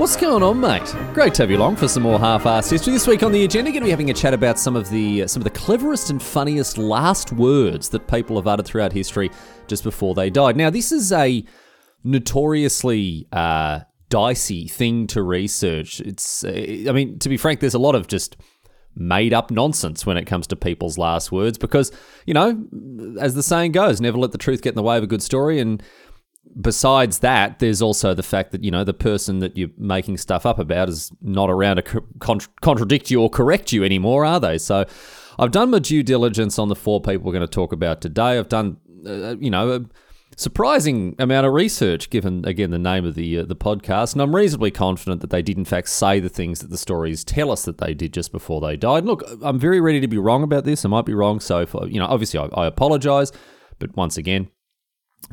What's going on, mate? Great to have you along for some more half-assed history. This week on the agenda, going to be having a chat about some of the some of the cleverest and funniest last words that people have uttered throughout history just before they died. Now, this is a notoriously uh, dicey thing to research. It's, uh, I mean, to be frank, there's a lot of just made up nonsense when it comes to people's last words because, you know, as the saying goes, never let the truth get in the way of a good story. And besides that, there's also the fact that, you know, the person that you're making stuff up about is not around to con- contradict you or correct you anymore, are they? So I've done my due diligence on the four people we're going to talk about today. I've done, uh, you know, a surprising amount of research given, again, the name of the, uh, the podcast. And I'm reasonably confident that they did, in fact, say the things that the stories tell us that they did just before they died. Look, I'm very ready to be wrong about this. I might be wrong. So, if, you know, obviously I, I apologize. But once again,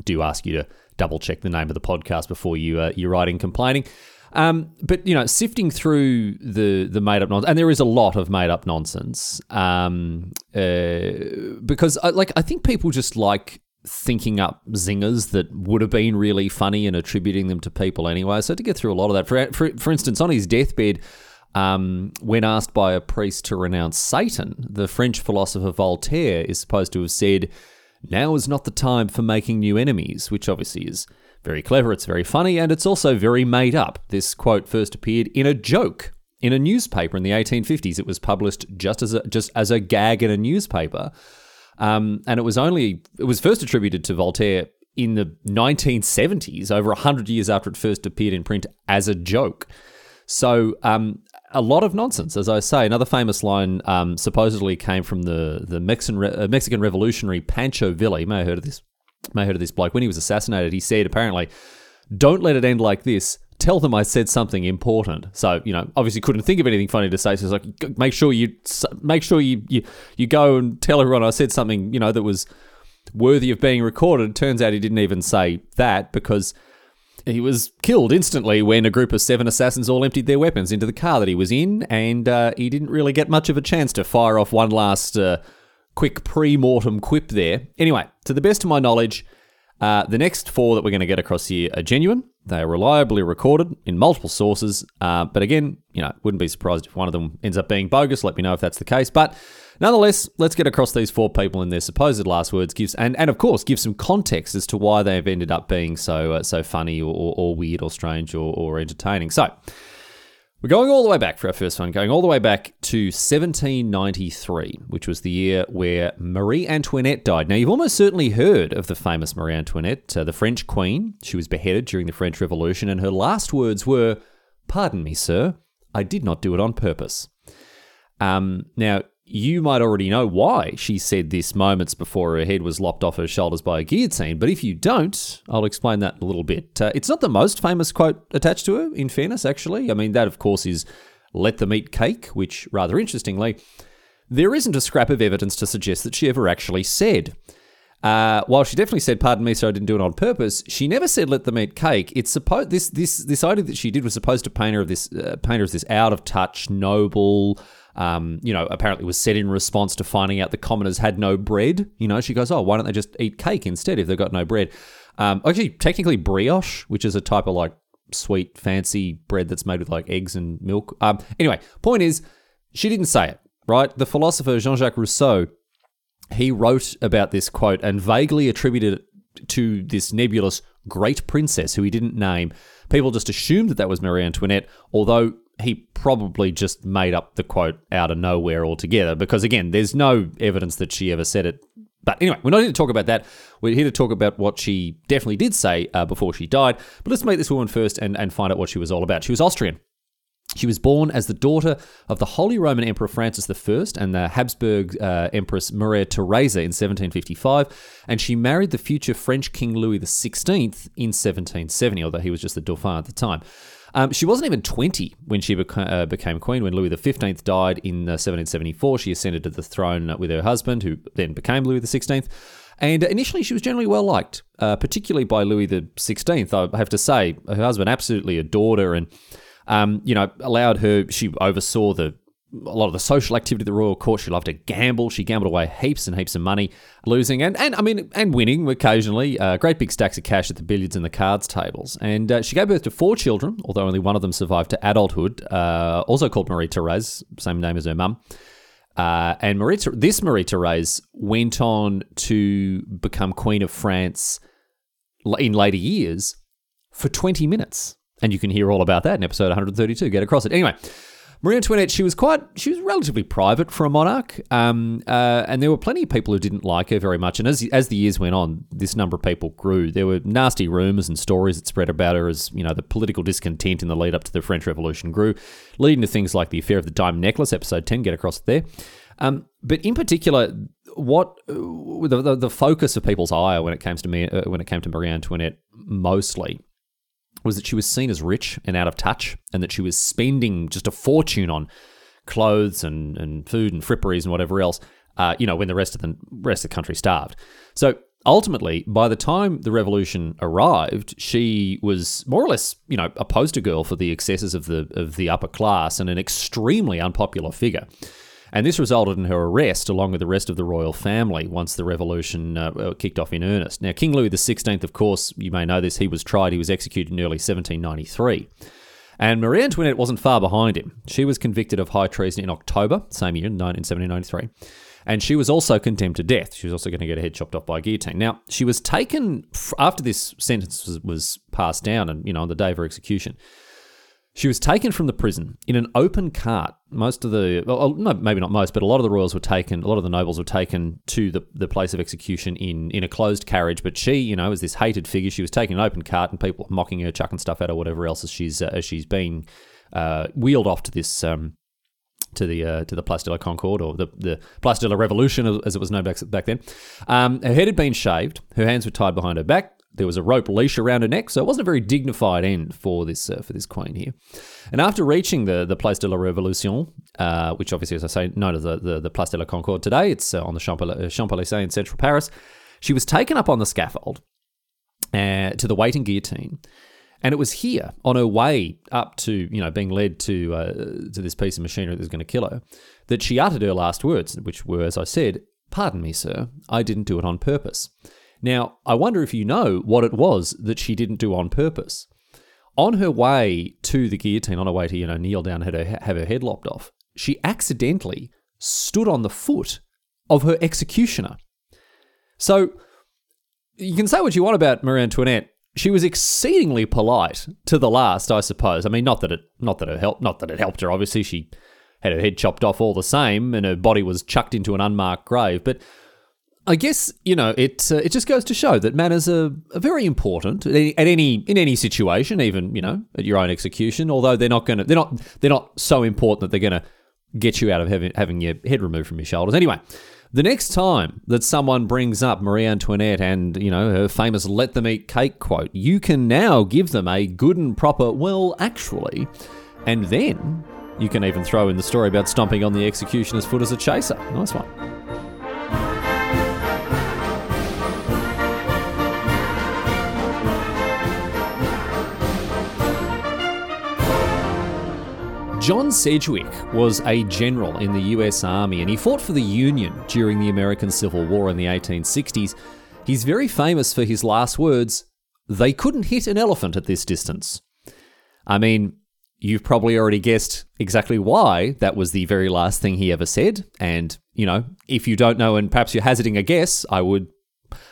do ask you to double check the name of the podcast before you uh, you're writing complaining. Um, but you know, sifting through the the made up nonsense, and there is a lot of made up nonsense, um, uh, because I, like I think people just like thinking up zingers that would have been really funny and attributing them to people anyway. So to get through a lot of that, for for, for instance, on his deathbed. Um, when asked by a priest to renounce Satan, the French philosopher Voltaire is supposed to have said, now is not the time for making new enemies, which obviously is very clever, it's very funny, and it's also very made up. This quote first appeared in a joke in a newspaper in the 1850s. It was published just as a, just as a gag in a newspaper, um, and it was only it was first attributed to Voltaire in the 1970s, over hundred years after it first appeared in print as a joke. So um, a lot of nonsense, as I say. Another famous line um, supposedly came from the the Mexican uh, Mexican revolutionary Pancho Villa. You may have heard of this. May have heard of this bloke. When he was assassinated, he said apparently, "Don't let it end like this. Tell them I said something important." So you know, obviously couldn't think of anything funny to say. So like, make sure you make sure you you you go and tell everyone I said something you know that was worthy of being recorded. Turns out he didn't even say that because he was killed instantly when a group of seven assassins all emptied their weapons into the car that he was in, and uh, he didn't really get much of a chance to fire off one last uh, quick pre mortem quip there. Anyway, to the best of my knowledge, uh, the next four that we're going to get across here are genuine. They are reliably recorded in multiple sources. Uh, but again, you know, wouldn't be surprised if one of them ends up being bogus. Let me know if that's the case. But nonetheless, let's get across these four people and their supposed last words. Gives and, and of course give some context as to why they have ended up being so uh, so funny or, or, or, weird or strange or, or entertaining. So. We're going all the way back for our first one, going all the way back to 1793, which was the year where Marie Antoinette died. Now, you've almost certainly heard of the famous Marie Antoinette, uh, the French queen. She was beheaded during the French Revolution, and her last words were, Pardon me, sir, I did not do it on purpose. Um, now, you might already know why she said this moments before her head was lopped off her shoulders by a guillotine, but if you don't, I'll explain that a little bit. Uh, it's not the most famous quote attached to her, in fairness, actually. I mean, that, of course, is let them eat cake, which, rather interestingly, there isn't a scrap of evidence to suggest that she ever actually said. Uh, while she definitely said, "Pardon me, sir, I didn't do it on purpose," she never said, "Let them eat cake." It's supposed this this this idea that she did was supposed to paint her of this uh, paint her as this out of touch, noble, um, you know, apparently was said in response to finding out the commoners had no bread. You know, she goes, oh, why don't they just eat cake instead if they've got no bread? Um, actually, technically, brioche, which is a type of like sweet, fancy bread that's made with like eggs and milk. Um, anyway, point is, she didn't say it, right? The philosopher Jean Jacques Rousseau, he wrote about this quote and vaguely attributed it to this nebulous great princess who he didn't name. People just assumed that that was Marie Antoinette, although he probably just made up the quote out of nowhere altogether because, again, there's no evidence that she ever said it. But anyway, we're not here to talk about that. We're here to talk about what she definitely did say uh, before she died. But let's meet this woman first and, and find out what she was all about. She was Austrian. She was born as the daughter of the Holy Roman Emperor Francis I and the Habsburg uh, Empress Maria Theresa in 1755, and she married the future French King Louis XVI in 1770, although he was just the Dauphin at the time. Um, she wasn't even 20 when she beca- uh, became queen. When Louis XV died in uh, 1774, she ascended to the throne with her husband, who then became Louis XVI. And initially, she was generally well liked, uh, particularly by Louis XVI. I have to say, her husband absolutely adored her and, um, you know, allowed her, she oversaw the a lot of the social activity at the royal court. She loved to gamble. She gambled away heaps and heaps of money, losing and, and I mean and winning occasionally. Uh, great big stacks of cash at the billiards and the cards tables. And uh, she gave birth to four children, although only one of them survived to adulthood. Uh, also called Marie Therese, same name as her mum. Uh, and Marie, this Marie Therese went on to become Queen of France in later years for 20 minutes. And you can hear all about that in episode 132. Get across it. Anyway, Marie Antoinette, she was quite, she was relatively private for a monarch, um, uh, and there were plenty of people who didn't like her very much. And as as the years went on, this number of people grew. There were nasty rumours and stories that spread about her as you know the political discontent in the lead up to the French Revolution grew, leading to things like the affair of the diamond necklace, episode ten. Get across there. Um, but in particular, what uh, the, the, the focus of people's ire when it came to me uh, when it came to Marie Antoinette mostly was that she was seen as rich and out of touch, and that she was spending just a fortune on clothes and, and food and fripperies and whatever else. Uh, you know, when the rest of the rest of the country starved. So ultimately, by the time the revolution arrived, she was more or less, you know, a poster girl for the excesses of the of the upper class and an extremely unpopular figure. And this resulted in her arrest along with the rest of the royal family once the revolution uh, uh kicked off in earnest. Now, King Louis XVI, of course, you may know this, he was tried, he was executed in early 1793. And Marie Antoinette wasn't far behind him. She was convicted of high treason in October, same year, in 1793. And she was also condemned to death. She was also going to get her head chopped off by guillotine. Now, she was taken after this sentence was, was passed down and, you know, on the day of her execution. She was taken from the prison in an open cart. Most of the, well, no, maybe not most, but a lot of the royals were taken, a lot of the nobles were taken to the, the place of execution in, in a closed carriage. But she, you know, was this hated figure. She was taking an open cart and people mocking her, chucking stuff at her, whatever else as she's, uh, as she's being uh, wheeled off to this, um, to the uh, to the Place de la Concorde or the, the Place de la Revolution as it was known back, back then. Um, her head had been shaved. Her hands were tied behind her back. There was a rope leash around her neck, so it wasn't a very dignified end for this uh, for this queen here. And after reaching the the Place de la Révolution, uh, which obviously, as I say, known as the, the, the Place de la Concorde today, it's uh, on the uh, Champs-Élysées in central Paris, she was taken up on the scaffold uh, to the waiting guillotine. And it was here, on her way up to, you know, being led to uh, to this piece of machinery that was going to kill her, that she uttered her last words, which were, as I said, "Pardon me, sir, I didn't do it on purpose." Now, I wonder if you know what it was that she didn't do on purpose. On her way to the guillotine, on her way to, you know, kneel down and have her, head lopped off, she accidentally stood on the foot of her executioner. So, you can say what you want about Marie Antoinette. She was exceedingly polite to the last, I suppose. I mean, not that it, not that it helped, not that it helped her. Obviously, she had her head chopped off all the same, and her body was chucked into an unmarked grave. But I guess you know it. Uh, it just goes to show that manners are, are very important at any, at any, in any situation, even you know at your own execution. Although they're not going to, they're not they're not so important that they're going to get you out of having having your head removed from your shoulders. Anyway, the next time that someone brings up Marie Antoinette and you know her famous "Let them eat cake" quote, you can now give them a good and proper "Well, actually," and then you can even throw in the story about stomping on the executioner's foot as a chaser. Nice one. John Sedgwick was a general in the US Army and he fought for the Union during the American Civil War in the 1860s. He's very famous for his last words they couldn't hit an elephant at this distance. I mean, you've probably already guessed exactly why that was the very last thing he ever said. And, you know, if you don't know and perhaps you're hazarding a guess, I would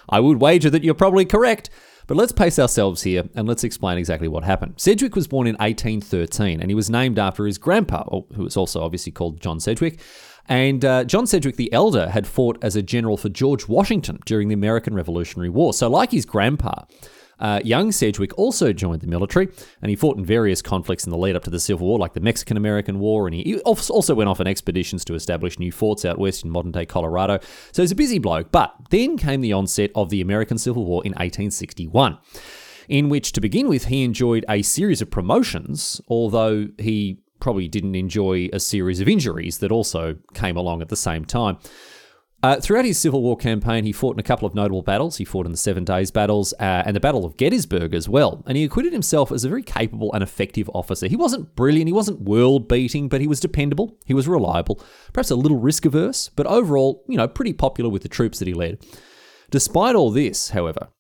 I would wager that you're probably correct. But let's pace ourselves here and let's explain exactly what happened. Sedgwick was born in 1813 and he was named after his grandpa, who was also obviously called John Sedgwick. And uh, John Sedgwick the Elder had fought as a general for George Washington during the American Revolutionary War. So, like his grandpa, uh, young Sedgwick also joined the military, and he fought in various conflicts in the lead up to the Civil War, like the Mexican American War, and he also went off on expeditions to establish new forts out west in modern day Colorado. So he's a busy bloke. But then came the onset of the American Civil War in 1861 in which, to begin with, he enjoyed a series of promotions, although he probably didn't enjoy a series of injuries that also came along at the same time. Uh, throughout his Civil War campaign, he fought in a couple of notable battles. He fought in the Seven Days battles uh, and the Battle of Gettysburg as well. And he acquitted himself as a very capable and effective officer. He wasn't brilliant, he wasn't world beating, but he was dependable, he was reliable, perhaps a little risk averse, but overall, you know, pretty popular with the troops that he led. Despite all this, however,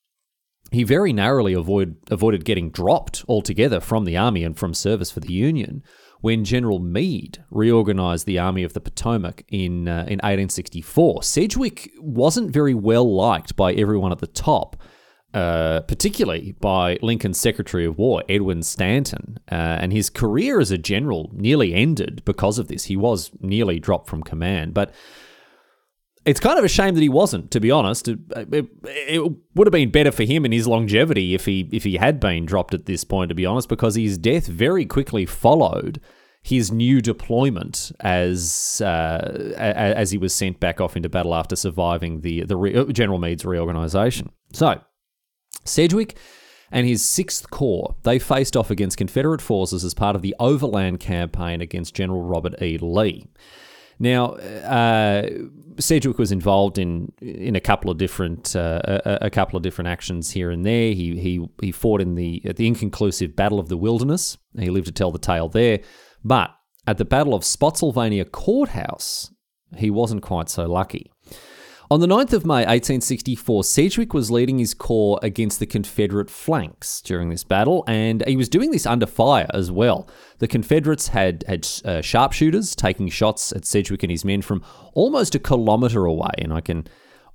he very narrowly avoid, avoided getting dropped altogether from the army and from service for the Union when General Meade reorganized the Army of the Potomac in, uh, in 1864. Sedgwick wasn't very well liked by everyone at the top. Uh, particularly by Lincoln's Secretary of War, Edwin Stanton. Uh, and his career as a general nearly ended because of this. He was nearly dropped from command. But it's kind of a shame that he wasn't, to be honest. It, it, it, would have been better for him and his longevity if he if he had been dropped at this point, to be honest, because his death very quickly followed his new deployment as uh, as he was sent back off into battle after surviving the the re- uh, General Meade's reorganization. So Sedgwick and his Sixth Corps they faced off against Confederate forces as part of the Overland Campaign against General Robert E. Lee. Now, uh, Sedgwick was involved in in a couple of different uh, a, a, couple of different actions here and there. He he he fought in the the inconclusive Battle of the Wilderness. He lived to tell the tale there. But at the Battle of Spotsylvania Courthouse, he wasn't quite so lucky. On the 9th of May 1864, Sedgwick was leading his corps against the Confederate flanks during this battle, and he was doing this under fire as well. The Confederates had had uh, sharpshooters taking shots at Sedgwick and his men from almost a kilometre away, and I can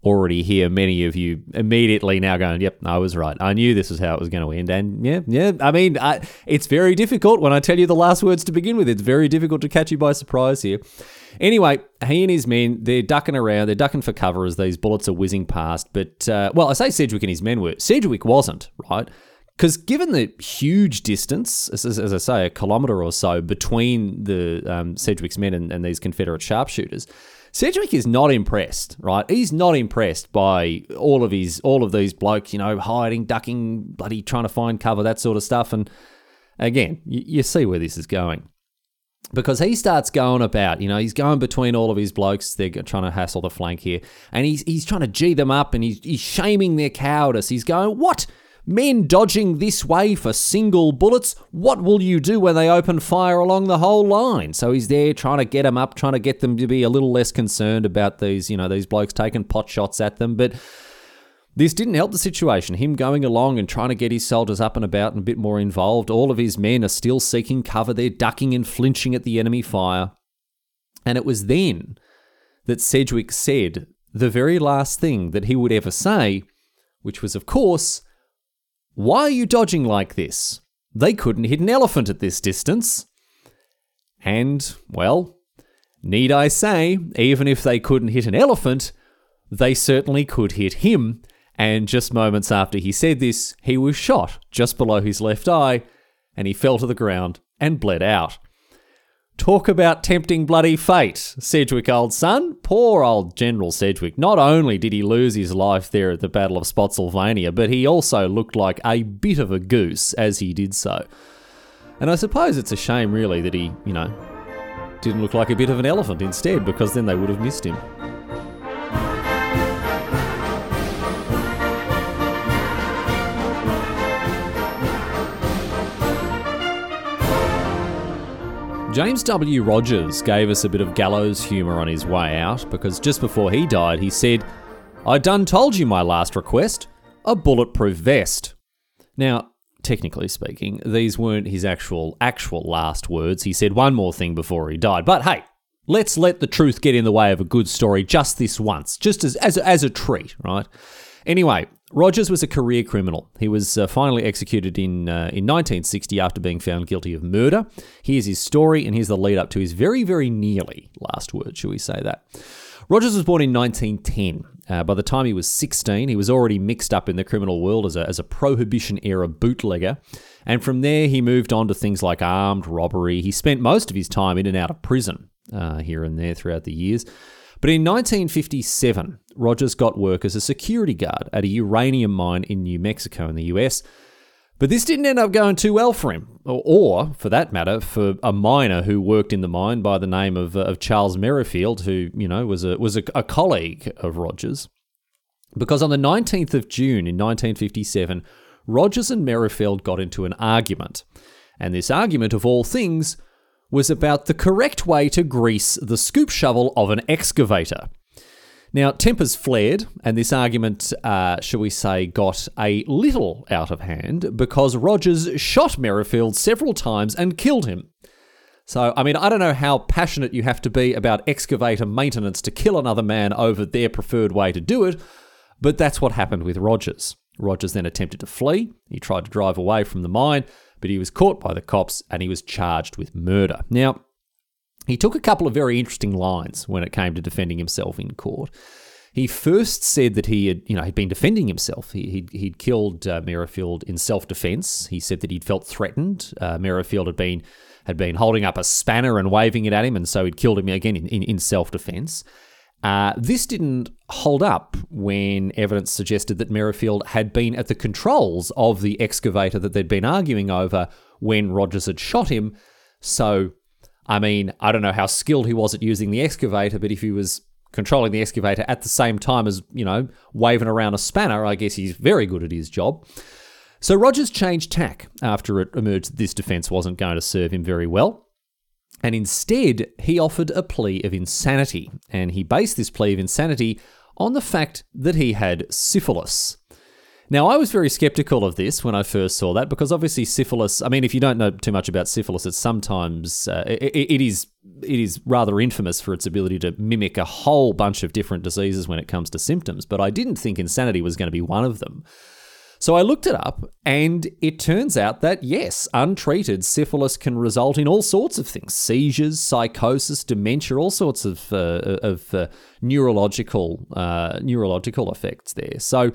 already hear many of you immediately now going, "Yep, I was right. I knew this was how it was going to end." And yeah, yeah. I mean, I, it's very difficult when I tell you the last words to begin with. It's very difficult to catch you by surprise here. Anyway, he and his men, they're ducking around, they're ducking for cover as these bullets are whizzing past. But, uh, well, I say Sedgwick and his men were. Sedgwick wasn't, right? Because given the huge distance, as, as, I say, a kilometre or so between the um, Sedgwick's men and, and these Confederate sharpshooters, Sedgwick is not impressed, right? He's not impressed by all of his all of these blokes, you know, hiding, ducking, bloody trying to find cover, that sort of stuff. And again, you, you see where this is going because he starts going about, you know, he's going between all of his blokes. They're trying to hassle the flank here, and he's he's trying to g them up, and he's he's shaming their cowardice. He's going, "What? Men dodging this way for single bullets? What will you do when they open fire along the whole line?" So he's there trying to get them up, trying to get them to be a little less concerned about these, you know, these blokes taking pot shots at them, but. This didn't help the situation. Him going along and trying to get his soldiers up and about and a bit more involved. All of his men are still seeking cover. They're ducking and flinching at the enemy fire. And it was then that Sedgwick said the very last thing that he would ever say, which was, of course, Why are you dodging like this? They couldn't hit an elephant at this distance. And, well, need I say, even if they couldn't hit an elephant, they certainly could hit him and just moments after he said this, he was shot just below his left eye, and he fell to the ground and bled out. Talk about tempting bloody fate, Sedgwick, old son. Poor old General Sedgwick. Not only did he lose his life there at the Battle of Spotsylvania, but he also looked like a bit of a goose as he did so. And I suppose it's a shame, really, that he, you know, didn't look like a bit of an elephant instead, because then they would have missed him. James W. Rogers gave us a bit of gallows humour on his way out because just before he died, he said, I done told you my last request a bulletproof vest. Now, technically speaking, these weren't his actual actual last words. He said one more thing before he died. But hey, let's let the truth get in the way of a good story just this once, just as as, as a treat, right? Anyway, Rogers was a career criminal. He was uh, finally executed in, uh, in 1960 after being found guilty of murder. Here's his story, and here's the lead up to his very, very nearly last word, shall we say that. Rogers was born in 1910. Uh, by the time he was 16, he was already mixed up in the criminal world as a, as a Prohibition era bootlegger. And from there, he moved on to things like armed robbery. He spent most of his time in and out of prison uh, here and there throughout the years. But in 1957, Rogers got work as a security guard at a uranium mine in New Mexico in the US. But this didn't end up going too well for him, or, or for that matter, for a miner who worked in the mine by the name of, uh, of Charles Merrifield, who you know was a was a, a colleague of Rogers. Because on the 19th of June in 1957, Rogers and Merrifield got into an argument. And this argument, of all things, was about the correct way to grease the scoop shovel of an excavator. Now, tempers flared, and this argument, uh, shall we say, got a little out of hand because Rogers shot Merrifield several times and killed him. So, I mean, I don't know how passionate you have to be about excavator maintenance to kill another man over their preferred way to do it, but that's what happened with Rogers. Rogers then attempted to flee. He tried to drive away from the mine, but he was caught by the cops and he was charged with murder. Now, he took a couple of very interesting lines when it came to defending himself in court. He first said that he had, you know, he'd been defending himself. He, he'd, he'd killed uh, Merrifield in self-defense. He said that he'd felt threatened. Uh, Merrifield had been had been holding up a spanner and waving it at him, and so he'd killed him again in, in, in self-defense. Uh, this didn't hold up when evidence suggested that Merrifield had been at the controls of the excavator that they'd been arguing over when Rogers had shot him. So I mean, I don't know how skilled he was at using the excavator, but if he was controlling the excavator at the same time as, you know, waving around a spanner, I guess he's very good at his job. So Rogers changed tack after it emerged that this defence wasn't going to serve him very well. And instead, he offered a plea of insanity. And he based this plea of insanity on the fact that he had syphilis. Now, I was very skeptical of this when I first saw that because obviously syphilis. I mean, if you don't know too much about syphilis, it's sometimes uh, it, it is it is rather infamous for its ability to mimic a whole bunch of different diseases when it comes to symptoms. But I didn't think insanity was going to be one of them. So I looked it up, and it turns out that yes, untreated syphilis can result in all sorts of things: seizures, psychosis, dementia, all sorts of uh, of uh, neurological uh, neurological effects there. So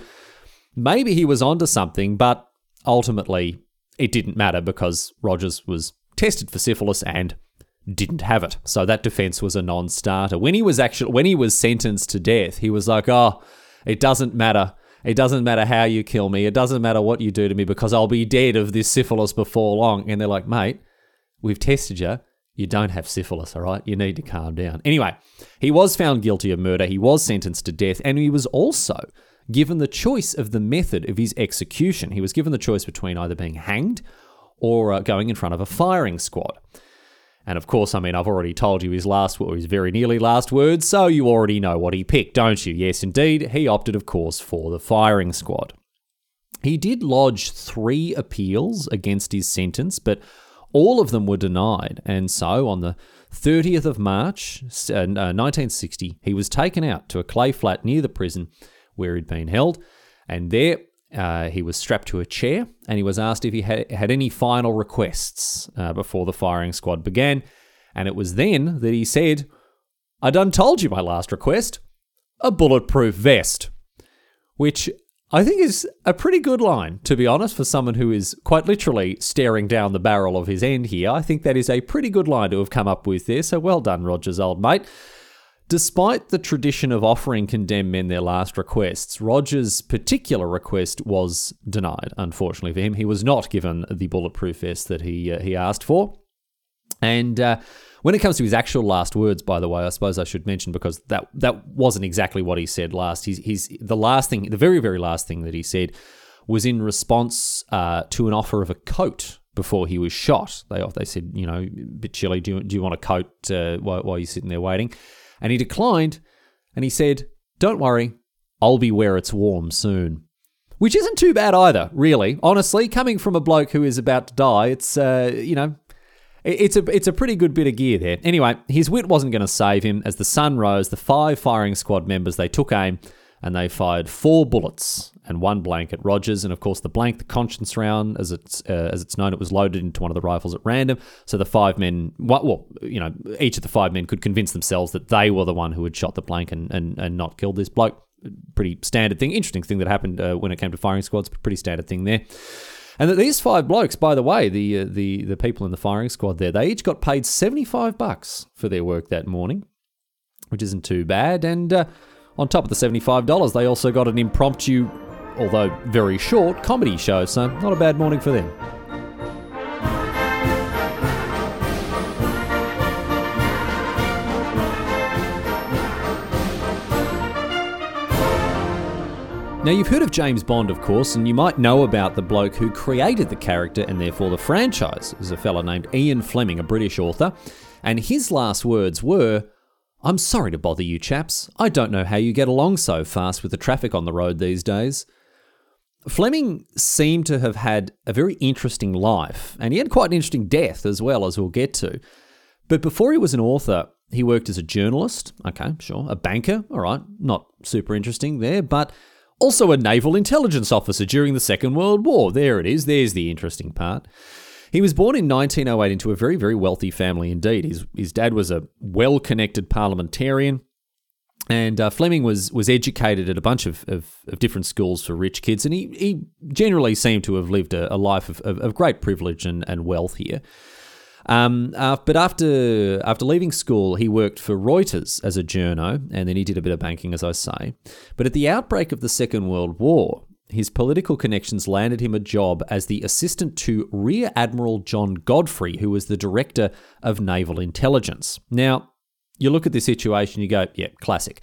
maybe he was onto something, but ultimately it didn't matter because Rogers was tested for syphilis and didn't have it. So that defense was a non-starter. When he was actually when he was sentenced to death, he was like, "Oh, it doesn't matter. It doesn't matter how you kill me. It doesn't matter what you do to me because I'll be dead of this syphilis before long." And they're like, "Mate, we've tested you. You don't have syphilis, all right? You need to calm down." Anyway, he was found guilty of murder. He was sentenced to death, and he was also given the choice of the method of his execution. He was given the choice between either being hanged or uh, going in front of a firing squad. And of course, I mean, I've already told you his last, or his very nearly last words, so you already know what he picked, don't you? Yes, indeed, he opted, of course, for the firing squad. He did lodge three appeals against his sentence, but all of them were denied. And so on the 30th of March, uh, 1960, uh, he was taken out to a clay flat near the prison where he'd been held. And there uh, he was strapped to a chair and he was asked if he had, had any final requests uh, before the firing squad began. And it was then that he said, I done told you my last request a bulletproof vest. Which I think is a pretty good line, to be honest, for someone who is quite literally staring down the barrel of his end here. I think that is a pretty good line to have come up with there. So well done, Rogers, old mate. Despite the tradition of offering condemned men their last requests, Rogers' particular request was denied, unfortunately for him. He was not given the bulletproof vest that he, uh, he asked for. And uh, when it comes to his actual last words, by the way, I suppose I should mention because that that wasn't exactly what he said last. He's, he's the last thing, the very very last thing that he said was in response uh, to an offer of a coat before he was shot. They they said, you know, a bit chilly. Do you, do you want a coat uh, while, while you're sitting there waiting? And he declined and he said, Don't worry, I'll be where it's warm soon. Which isn't too bad either, really. Honestly, coming from a bloke who is about to die, it's, uh, you know, it's a it's a pretty good bit of gear there. Anyway, his wit wasn't going to save him. As the sun rose, the five firing squad members they took aim and they fired four bullets and one blank at Rogers. And of course, the blank, the conscience round, as it's uh, as it's known, it was loaded into one of the rifles at random. So the five men, well, you know, each of the five men could convince themselves that they were the one who had shot the blank and and, and not killed this bloke. Pretty standard thing. Interesting thing that happened uh, when it came to firing squads. Pretty standard thing there. And that these five blokes, by the way, the uh, the the people in the firing squad there, they each got paid seventy five bucks for their work that morning, which isn't too bad. And uh, on top of the $75, they also got an impromptu although very short, comedy show, so not a bad morning for them. Now, you've heard of James Bond, of course, and you might know about the bloke who created the character and therefore the franchise. Is a fellow named Ian Fleming, a British author. And his last words were I'm sorry to bother you, chaps. I don't know how you get along so fast with the traffic on the road these days. Fleming seemed to have had a very interesting life, and he had quite an interesting death as well, as we'll get to. But before he was an author, he worked as a journalist. Okay, sure. A banker. All right. Not super interesting there, but also a naval intelligence officer during the Second World War. There it is. There's the interesting part. He was born in 1908 into a very, very wealthy family indeed. His, his dad was a well connected parliamentarian. And uh, Fleming was was educated at a bunch of, of, of, different schools for rich kids, and he, he generally seemed to have lived a, a life of, of, of, great privilege and, and wealth here. Um, uh, but after after leaving school, he worked for Reuters as a journo, and then he did a bit of banking, as I say. But at the outbreak of the Second World War, his political connections landed him a job as the assistant to Rear Admiral John Godfrey, who was the director of naval intelligence. Now, you look at this situation, you go, yeah, classic.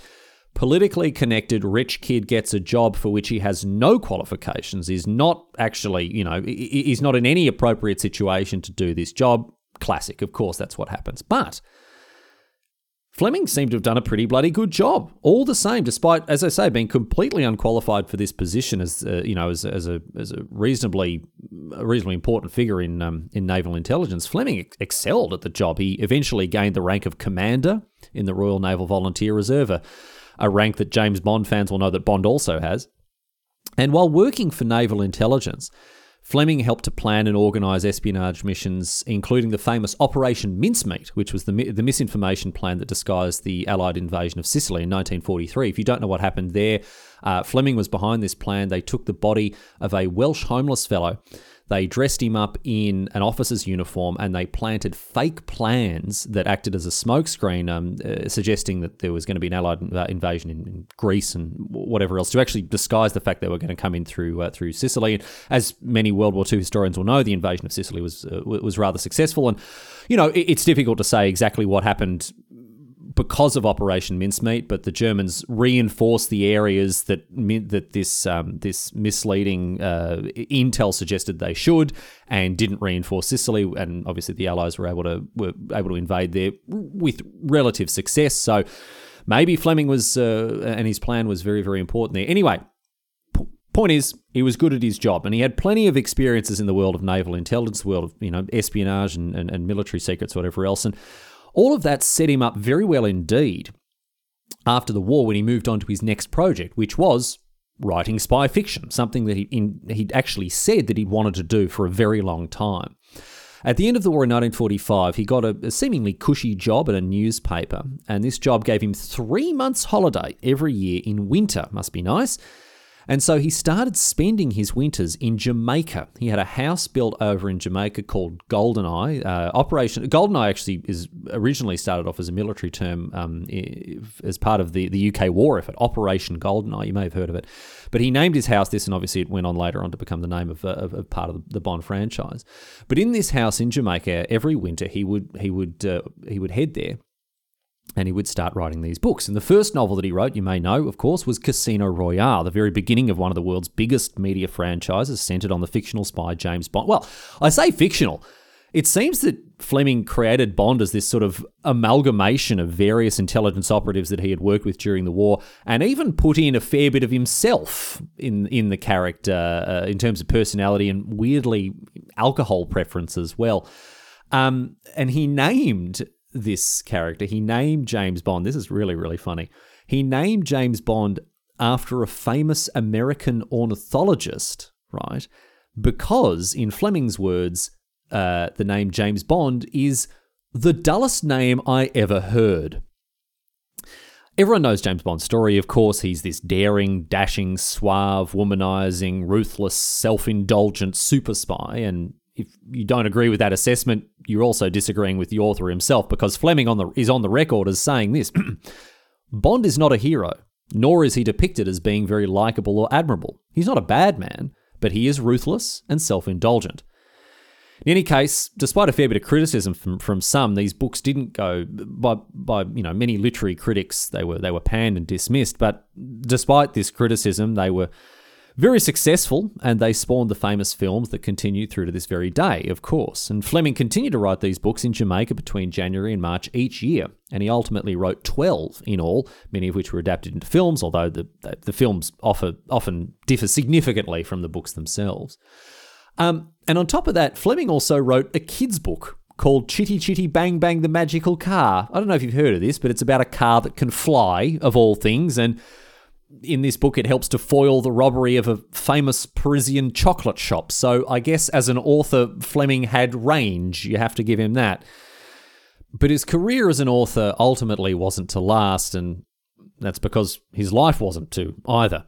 Politically connected rich kid gets a job for which he has no qualifications, is not actually, you know, he's not in any appropriate situation to do this job classic. Of course, that's what happens. But Fleming seemed to have done a pretty bloody good job, all the same, despite, as I say, being completely unqualified for this position as uh, you know as, as a as a reasonably a reasonably important figure in um, in naval intelligence. Fleming ex- excelled at the job. He eventually gained the rank of commander in the Royal Naval Volunteer Reserve, a, a rank that James Bond fans will know that Bond also has. And while working for naval intelligence, Fleming helped to plan and organise espionage missions, including the famous Operation Mincemeat, which was the, the misinformation plan that disguised the Allied invasion of Sicily in 1943. If you don't know what happened there, uh, Fleming was behind this plan. They took the body of a Welsh homeless fellow they dressed him up in an officer's uniform and they planted fake plans that acted as a smokescreen, um, uh, suggesting that there was going to be an Allied invasion in, in, Greece and whatever else to actually disguise the fact they were going to come in through uh, through Sicily. And as many World War II historians will know, the invasion of Sicily was uh, was rather successful. And you know, it, it's difficult to say exactly what happened because of Operation Mincemeat, but the Germans reinforced the areas that that this um, this misleading uh, intel suggested they should, and didn't reinforce Sicily. And obviously, the Allies were able to were able to invade there with relative success. So maybe Fleming was uh, and his plan was very very important there. Anyway. Point is, he was good at his job, and he had plenty of experiences in the world of naval intelligence, the world of you know espionage and, and, and military secrets, whatever else. And all of that set him up very well indeed after the war when he moved on to his next project, which was writing spy fiction, something that he, in, he'd actually said that he'd wanted to do for a very long time. At the end of the war in 1945, he got a, a, seemingly cushy job at a newspaper, and this job gave him three months' holiday every year in winter. Must be nice. And so he started spending his winters in Jamaica. He had a house built over in Jamaica called Goldeneye. Uh, Operation Goldeneye actually is originally started off as a military term um, as part of the, the UK war effort, Operation Goldeneye. You may have heard of it. But he named his house this, and obviously it went on later on to become the name of, uh, of, of part of the Bond franchise. But in this house in Jamaica, every winter he would he would uh, he would head there and he would start writing these books. And the first novel that he wrote, you may know, of course, was Casino Royale, the very beginning of one of the world's biggest media franchises, centered on the fictional spy James Bond. Well, I say fictional. It seems that Fleming created Bond as this sort of amalgamation of various intelligence operatives that he had worked with during the war, and even put in a fair bit of himself in in the character uh, in terms of personality and weirdly alcohol preference as well. Um, and he named this character. He named James Bond. This is really, really funny. He named James Bond after a famous American ornithologist, right? Because, in Fleming's words, uh, the name James Bond is the dullest name I ever heard. Everyone knows James Bond's story, of course. He's this daring, dashing, suave, womanizing, ruthless, self indulgent super spy, and if you don't agree with that assessment, you're also disagreeing with the author himself because Fleming on the is on the record as saying this: Bond is not a hero. nor is he depicted as being very likable or admirable. He's not a bad man, but he is ruthless and self indulgent. In any case, despite a fair bit of criticism from, from some, these books didn't go by by you know many literary critics. They were they were panned and dismissed. But despite this criticism, they were very successful, and they spawned the famous films that continue through to this very day, of course. And Fleming continued to write these books in Jamaica between January and March each year, and he ultimately wrote 12 in all, many of which were adapted into films, although the, the, the films offer, often differ significantly from the books themselves. Um, and on top of that, Fleming also wrote a kid's book called Chitty Chitty Bang Bang the Magical Car. I don't know if you've heard of this, but it's about a car that can fly, of all things, and in this book, it helps to foil the robbery of a famous Parisian chocolate shop. So I guess as an author, Fleming had range. You have to give him that. But his career as an author ultimately wasn't to last, and that's because his life wasn't to either.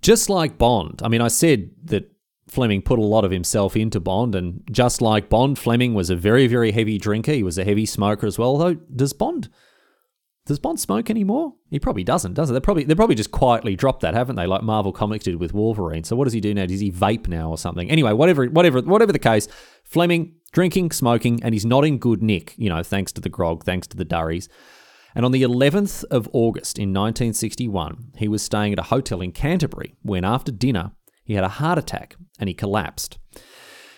Just like Bond, I mean, I said that Fleming put a lot of himself into Bond, and just like Bond, Fleming was a very, very heavy drinker. He was a heavy smoker as well. Though, does Bond does Bond smoke anymore? He probably doesn't, does it? They probably they probably just quietly dropped that, haven't they? Like Marvel Comics did with Wolverine. So what does he do now? Does he vape now or something? Anyway, whatever whatever whatever the case, Fleming drinking, smoking, and he's not in good nick. You know, thanks to the grog, thanks to the durries. And on the 11th of August in 1961, he was staying at a hotel in Canterbury when, after dinner, he had a heart attack and he collapsed.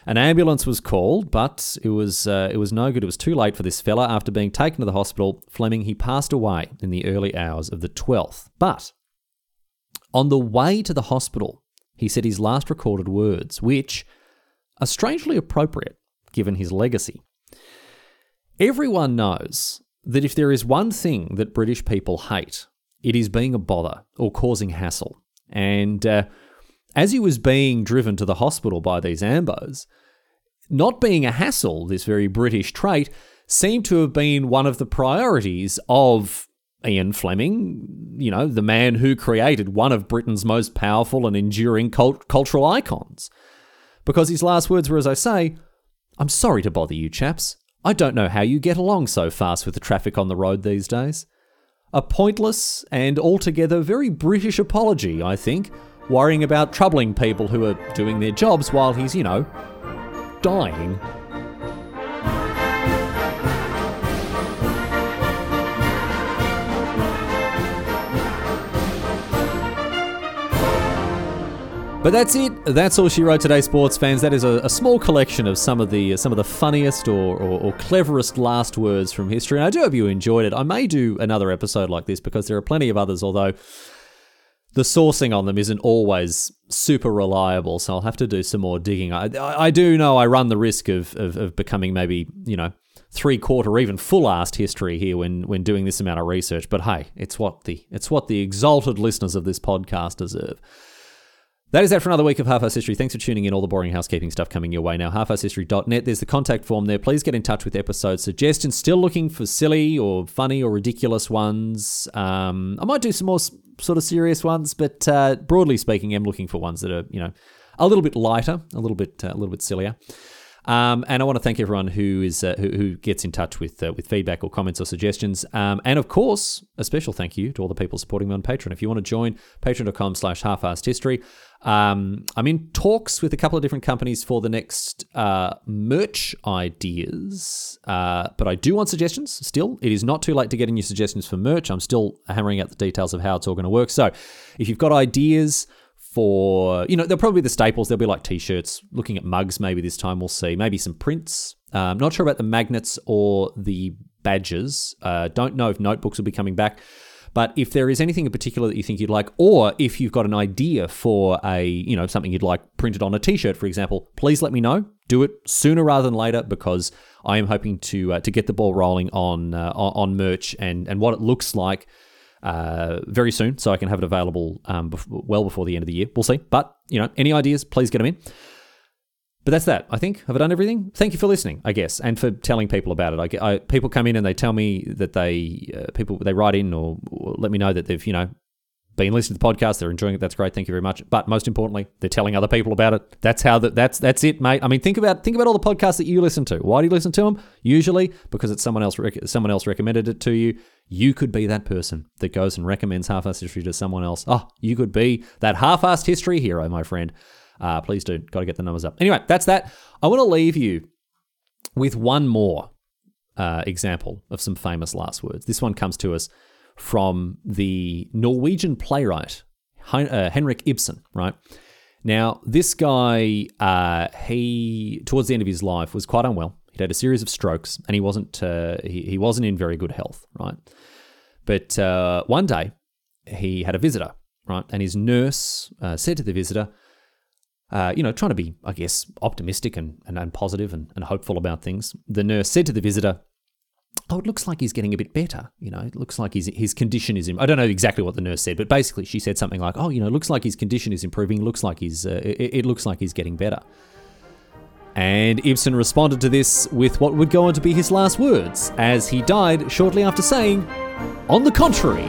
An ambulance was called, but it was uh, it was no good. It was too late for this fella. After being taken to the hospital, Fleming he passed away in the early hours of the 12th. But on the way to the hospital, he said his last recorded words, which are strangely appropriate given his legacy. Everyone knows that if there is one thing that British people hate, it is being a bother or causing hassle. And uh, as he was being driven to the hospital by these ambos, not being a hassle, this very British trait, seemed to have been one of the priorities of Ian Fleming, you know, the man who created one of Britain's most powerful and enduring cult- cultural icons. Because his last words were, as I say, I'm sorry to bother you chaps. I don't know how you get along so fast with the traffic on the road these days. A pointless and altogether very British apology, I think, worrying about troubling people who are doing their jobs while he's, you know, dying. But that's it. That's all she wrote today, sports fans. That is a, a small collection of some of the uh, some of the funniest or, or, or, cleverest last words from history. And I do hope you enjoyed it. I may do another episode like this because there are plenty of others. Although the sourcing on them isn't always super reliable, so I'll have to do some more digging. I, I do know I run the risk of, of, of becoming maybe, you know, three quarter even full assed history here when, when doing this amount of research, but hey, it's what the it's what the exalted listeners of this podcast deserve. That is that for another week of Half Ass History. Thanks for tuning in. All the boring housekeeping stuff coming your way now. HalfAssHistory.net. There's the contact form there. Please get in touch with episode suggestions. Still looking for silly or funny or ridiculous ones. Um, I might do some more sort of serious ones, but uh, broadly speaking, I'm looking for ones that are you know a little bit lighter, a little bit uh, a little bit sillier. Um, and I want to thank everyone who is uh, who, who, gets in touch with uh, with feedback or comments or suggestions. Um, and of course, a special thank you to all the people supporting me on Patreon. If you want to join, patreon.com slash half history. Um, I'm in talks with a couple of different companies for the next uh, merch ideas, uh, but I do want suggestions still. It is not too late to get in your suggestions for merch. I'm still hammering out the details of how it's all going to work. So if you've got ideas, for you know they'll probably be the staples. They'll be like t-shirts. Looking at mugs, maybe this time we'll see. Maybe some prints. Um, not sure about the magnets or the badges. Uh, don't know if notebooks will be coming back. But if there is anything in particular that you think you'd like, or if you've got an idea for a, you know, something you'd like printed on a t-shirt, for example, please let me know. Do it sooner rather than later because I am hoping to uh, to get the ball rolling on uh, on merch and and what it looks like uh, very soon, so I can have it available um, well before the end of the year. We'll see. But you know, any ideas, please get them in. But that's that. I think have I done everything. Thank you for listening, I guess, and for telling people about it. I, I people come in and they tell me that they uh, people they write in or, or let me know that they've you know been listening to the podcast, they're enjoying it. That's great. Thank you very much. But most importantly, they're telling other people about it. That's how that. That's that's it, mate. I mean, think about think about all the podcasts that you listen to. Why do you listen to them? Usually because it's someone else. Rec- someone else recommended it to you. You could be that person that goes and recommends half-assed history to someone else. Oh, you could be that half-assed history hero, my friend. Uh, please do. Got to get the numbers up. Anyway, that's that. I want to leave you with one more uh, example of some famous last words. This one comes to us from the Norwegian playwright uh, Henrik Ibsen, right? Now, this guy, uh, he towards the end of his life was quite unwell. He'd had a series of strokes, and he wasn't uh, he, he wasn't in very good health, right? But uh, one day, he had a visitor, right? And his nurse uh, said to the visitor, uh, you know, trying to be, I guess, optimistic and, and, and positive and, and hopeful about things. The nurse said to the visitor, oh, it looks like he's getting a bit better. You know, it looks like his his condition is. I don't know exactly what the nurse said, but basically she said something like, oh, you know, it looks like his condition is improving. Looks like he's. Uh, it, it looks like he's getting better. And Ibsen responded to this with what would go on to be his last words, as he died shortly after saying, "On the contrary."